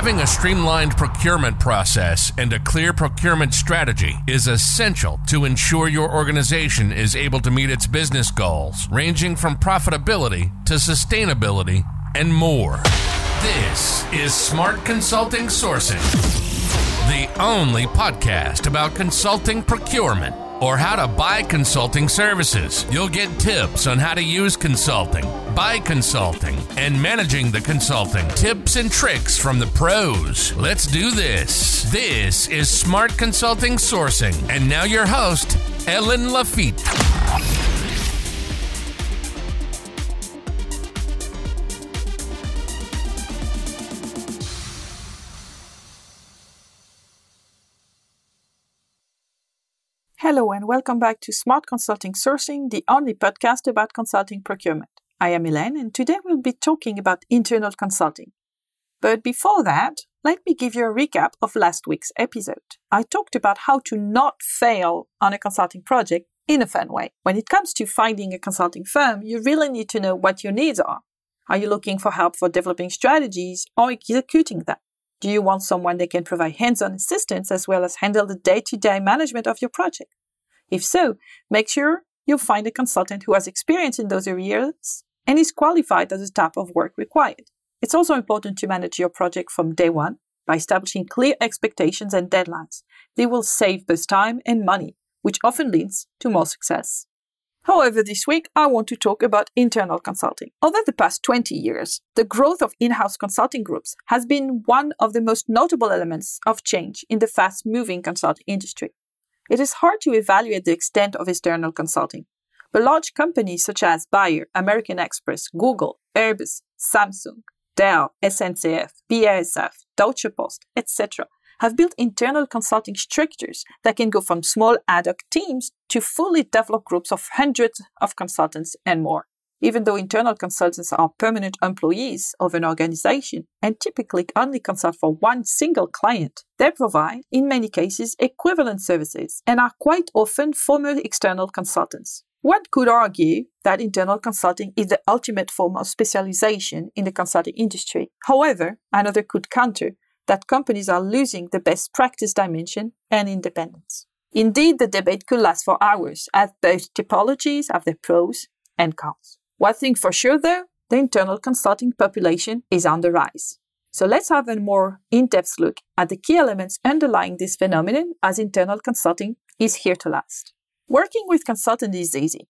Having a streamlined procurement process and a clear procurement strategy is essential to ensure your organization is able to meet its business goals, ranging from profitability to sustainability and more. This is Smart Consulting Sourcing, the only podcast about consulting procurement or how to buy consulting services. You'll get tips on how to use consulting, buy consulting, and managing the consulting. Tips and tricks from the pros. Let's do this. This is Smart Consulting Sourcing. And now your host, Ellen Lafitte. Hello, and welcome back to Smart Consulting Sourcing, the only podcast about consulting procurement. I am Elaine, and today we'll be talking about internal consulting. But before that, let me give you a recap of last week's episode. I talked about how to not fail on a consulting project in a fun way. When it comes to finding a consulting firm, you really need to know what your needs are. Are you looking for help for developing strategies or executing them? Do you want someone that can provide hands on assistance as well as handle the day to day management of your project? If so, make sure you find a consultant who has experience in those areas and is qualified as the type of work required. It's also important to manage your project from day one by establishing clear expectations and deadlines. They will save both time and money, which often leads to more success. However, this week I want to talk about internal consulting. Over the past 20 years, the growth of in house consulting groups has been one of the most notable elements of change in the fast moving consulting industry. It is hard to evaluate the extent of external consulting, but large companies such as Bayer, American Express, Google, Airbus, Samsung, Dell, SNCF, BASF, Deutsche Post, etc., have built internal consulting structures that can go from small ad hoc teams to fully developed groups of hundreds of consultants and more. Even though internal consultants are permanent employees of an organization and typically only consult for one single client, they provide, in many cases, equivalent services and are quite often former external consultants. One could argue that internal consulting is the ultimate form of specialization in the consulting industry. However, another could counter that companies are losing the best practice dimension and independence. Indeed, the debate could last for hours, as both typologies have their pros and cons. One thing for sure, though, the internal consulting population is on the rise. So let's have a more in depth look at the key elements underlying this phenomenon as internal consulting is here to last. Working with consultants is easy.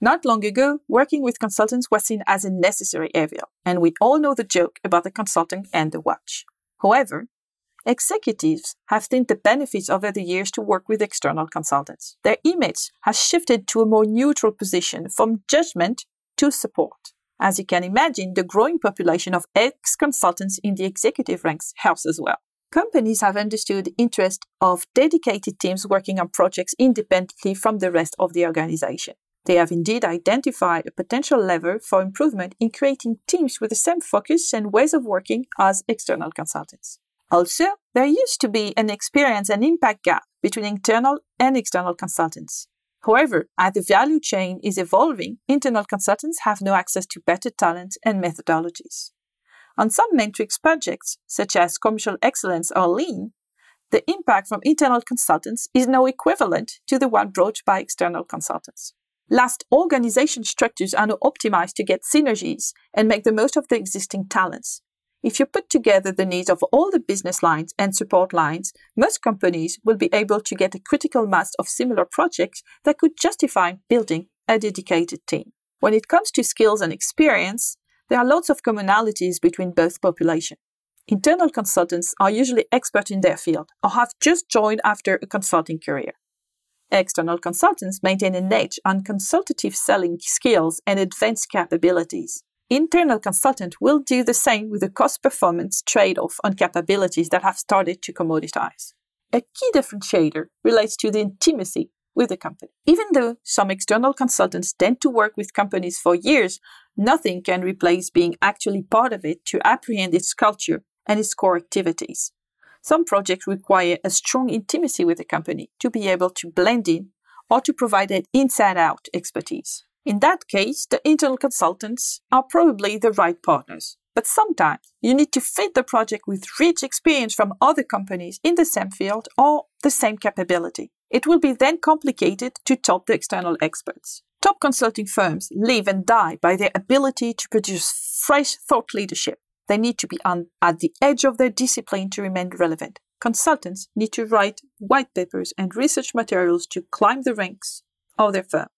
Not long ago, working with consultants was seen as a necessary evil, and we all know the joke about the consultant and the watch. However, executives have seen the benefits over the years to work with external consultants. Their image has shifted to a more neutral position from judgment to support. As you can imagine, the growing population of ex consultants in the executive ranks helps as well. Companies have understood the interest of dedicated teams working on projects independently from the rest of the organization. They have indeed identified a potential lever for improvement in creating teams with the same focus and ways of working as external consultants. Also, there used to be an experience and impact gap between internal and external consultants. However, as the value chain is evolving, internal consultants have no access to better talent and methodologies. On some matrix projects, such as commercial excellence or lean, the impact from internal consultants is now equivalent to the one brought by external consultants. Last, organization structures are now optimized to get synergies and make the most of the existing talents. If you put together the needs of all the business lines and support lines, most companies will be able to get a critical mass of similar projects that could justify building a dedicated team. When it comes to skills and experience, there are lots of commonalities between both populations. Internal consultants are usually expert in their field or have just joined after a consulting career. External consultants maintain an edge on consultative selling skills and advanced capabilities. Internal consultant will do the same with a cost performance trade off on capabilities that have started to commoditize. A key differentiator relates to the intimacy with the company. Even though some external consultants tend to work with companies for years, nothing can replace being actually part of it to apprehend its culture and its core activities. Some projects require a strong intimacy with the company to be able to blend in or to provide an inside out expertise. In that case, the internal consultants are probably the right partners. But sometimes you need to fit the project with rich experience from other companies in the same field or the same capability. It will be then complicated to top the external experts. Top consulting firms live and die by their ability to produce fresh thought leadership. They need to be on, at the edge of their discipline to remain relevant. Consultants need to write white papers and research materials to climb the ranks of their firm.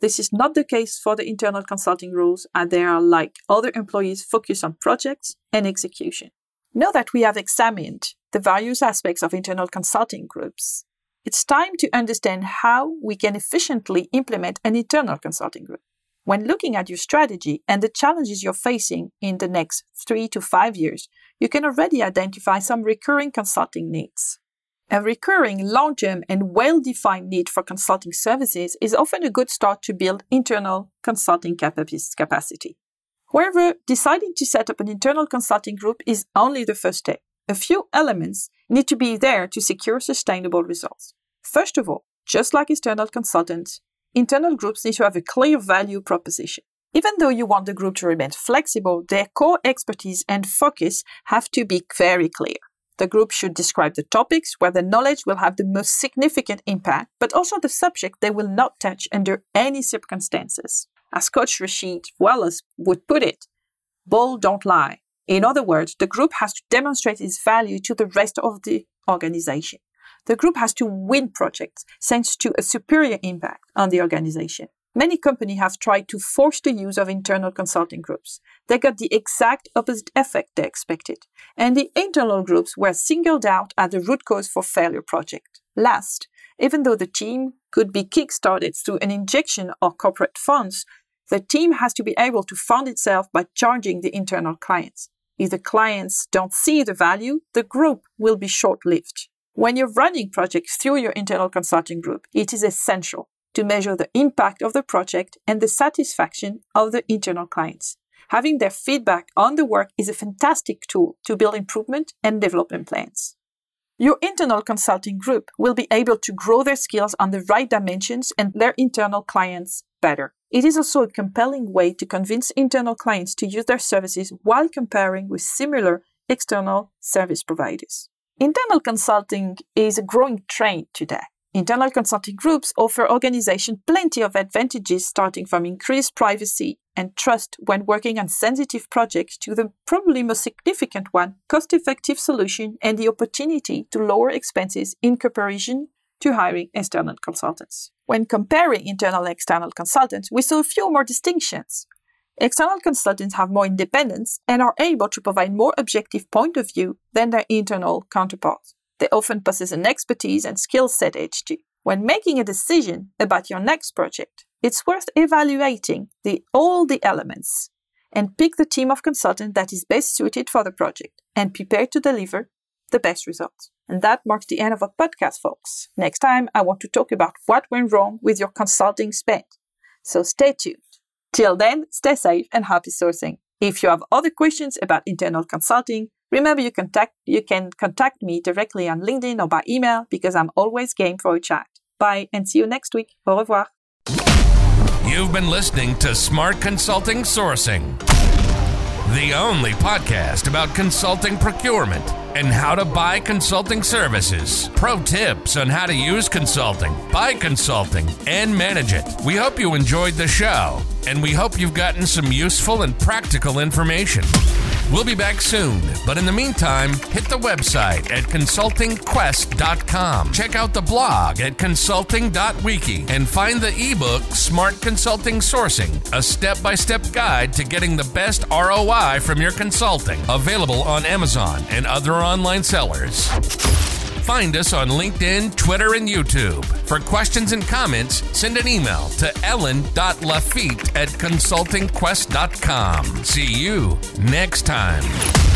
This is not the case for the internal consulting rules, and they are like other employees focused on projects and execution. Now that we have examined the various aspects of internal consulting groups, it's time to understand how we can efficiently implement an internal consulting group. When looking at your strategy and the challenges you're facing in the next three to five years, you can already identify some recurring consulting needs. A recurring, long term, and well defined need for consulting services is often a good start to build internal consulting capacity. However, deciding to set up an internal consulting group is only the first step. A few elements need to be there to secure sustainable results. First of all, just like external consultants, internal groups need to have a clear value proposition. Even though you want the group to remain flexible, their core expertise and focus have to be very clear. The group should describe the topics where the knowledge will have the most significant impact, but also the subject they will not touch under any circumstances. As Coach Rasheed Wallace would put it, bold don't lie. In other words, the group has to demonstrate its value to the rest of the organization. The group has to win projects thanks to a superior impact on the organization. Many companies have tried to force the use of internal consulting groups. They got the exact opposite effect they expected, and the internal groups were singled out as the root cause for failure project. Last, even though the team could be kickstarted through an injection of corporate funds, the team has to be able to fund itself by charging the internal clients. If the clients don't see the value, the group will be short lived. When you're running projects through your internal consulting group, it is essential to measure the impact of the project and the satisfaction of the internal clients. Having their feedback on the work is a fantastic tool to build improvement and development plans. Your internal consulting group will be able to grow their skills on the right dimensions and their internal clients better. It is also a compelling way to convince internal clients to use their services while comparing with similar external service providers. Internal consulting is a growing trend today. Internal consulting groups offer organizations plenty of advantages, starting from increased privacy and trust when working on sensitive projects to the probably most significant one cost effective solution and the opportunity to lower expenses in comparison to hiring external consultants. When comparing internal and external consultants, we saw a few more distinctions. External consultants have more independence and are able to provide more objective point of view than their internal counterparts. They often possess an expertise and skill set edge too. When making a decision about your next project, it's worth evaluating the, all the elements and pick the team of consultants that is best suited for the project and prepared to deliver the best results. And that marks the end of our podcast, folks. Next time, I want to talk about what went wrong with your consulting spend. So stay tuned. Till then, stay safe and happy sourcing. If you have other questions about internal consulting, Remember, you, contact, you can contact me directly on LinkedIn or by email because I'm always game for a chat. Bye and see you next week. Au revoir. You've been listening to Smart Consulting Sourcing, the only podcast about consulting procurement and how to buy consulting services. Pro tips on how to use consulting, buy consulting, and manage it. We hope you enjoyed the show, and we hope you've gotten some useful and practical information. We'll be back soon, but in the meantime, hit the website at consultingquest.com. Check out the blog at consulting.wiki and find the ebook Smart Consulting Sourcing, a step by step guide to getting the best ROI from your consulting, available on Amazon and other online sellers. Find us on LinkedIn, Twitter, and YouTube. For questions and comments, send an email to ellen.lafitte at consultingquest.com. See you next time.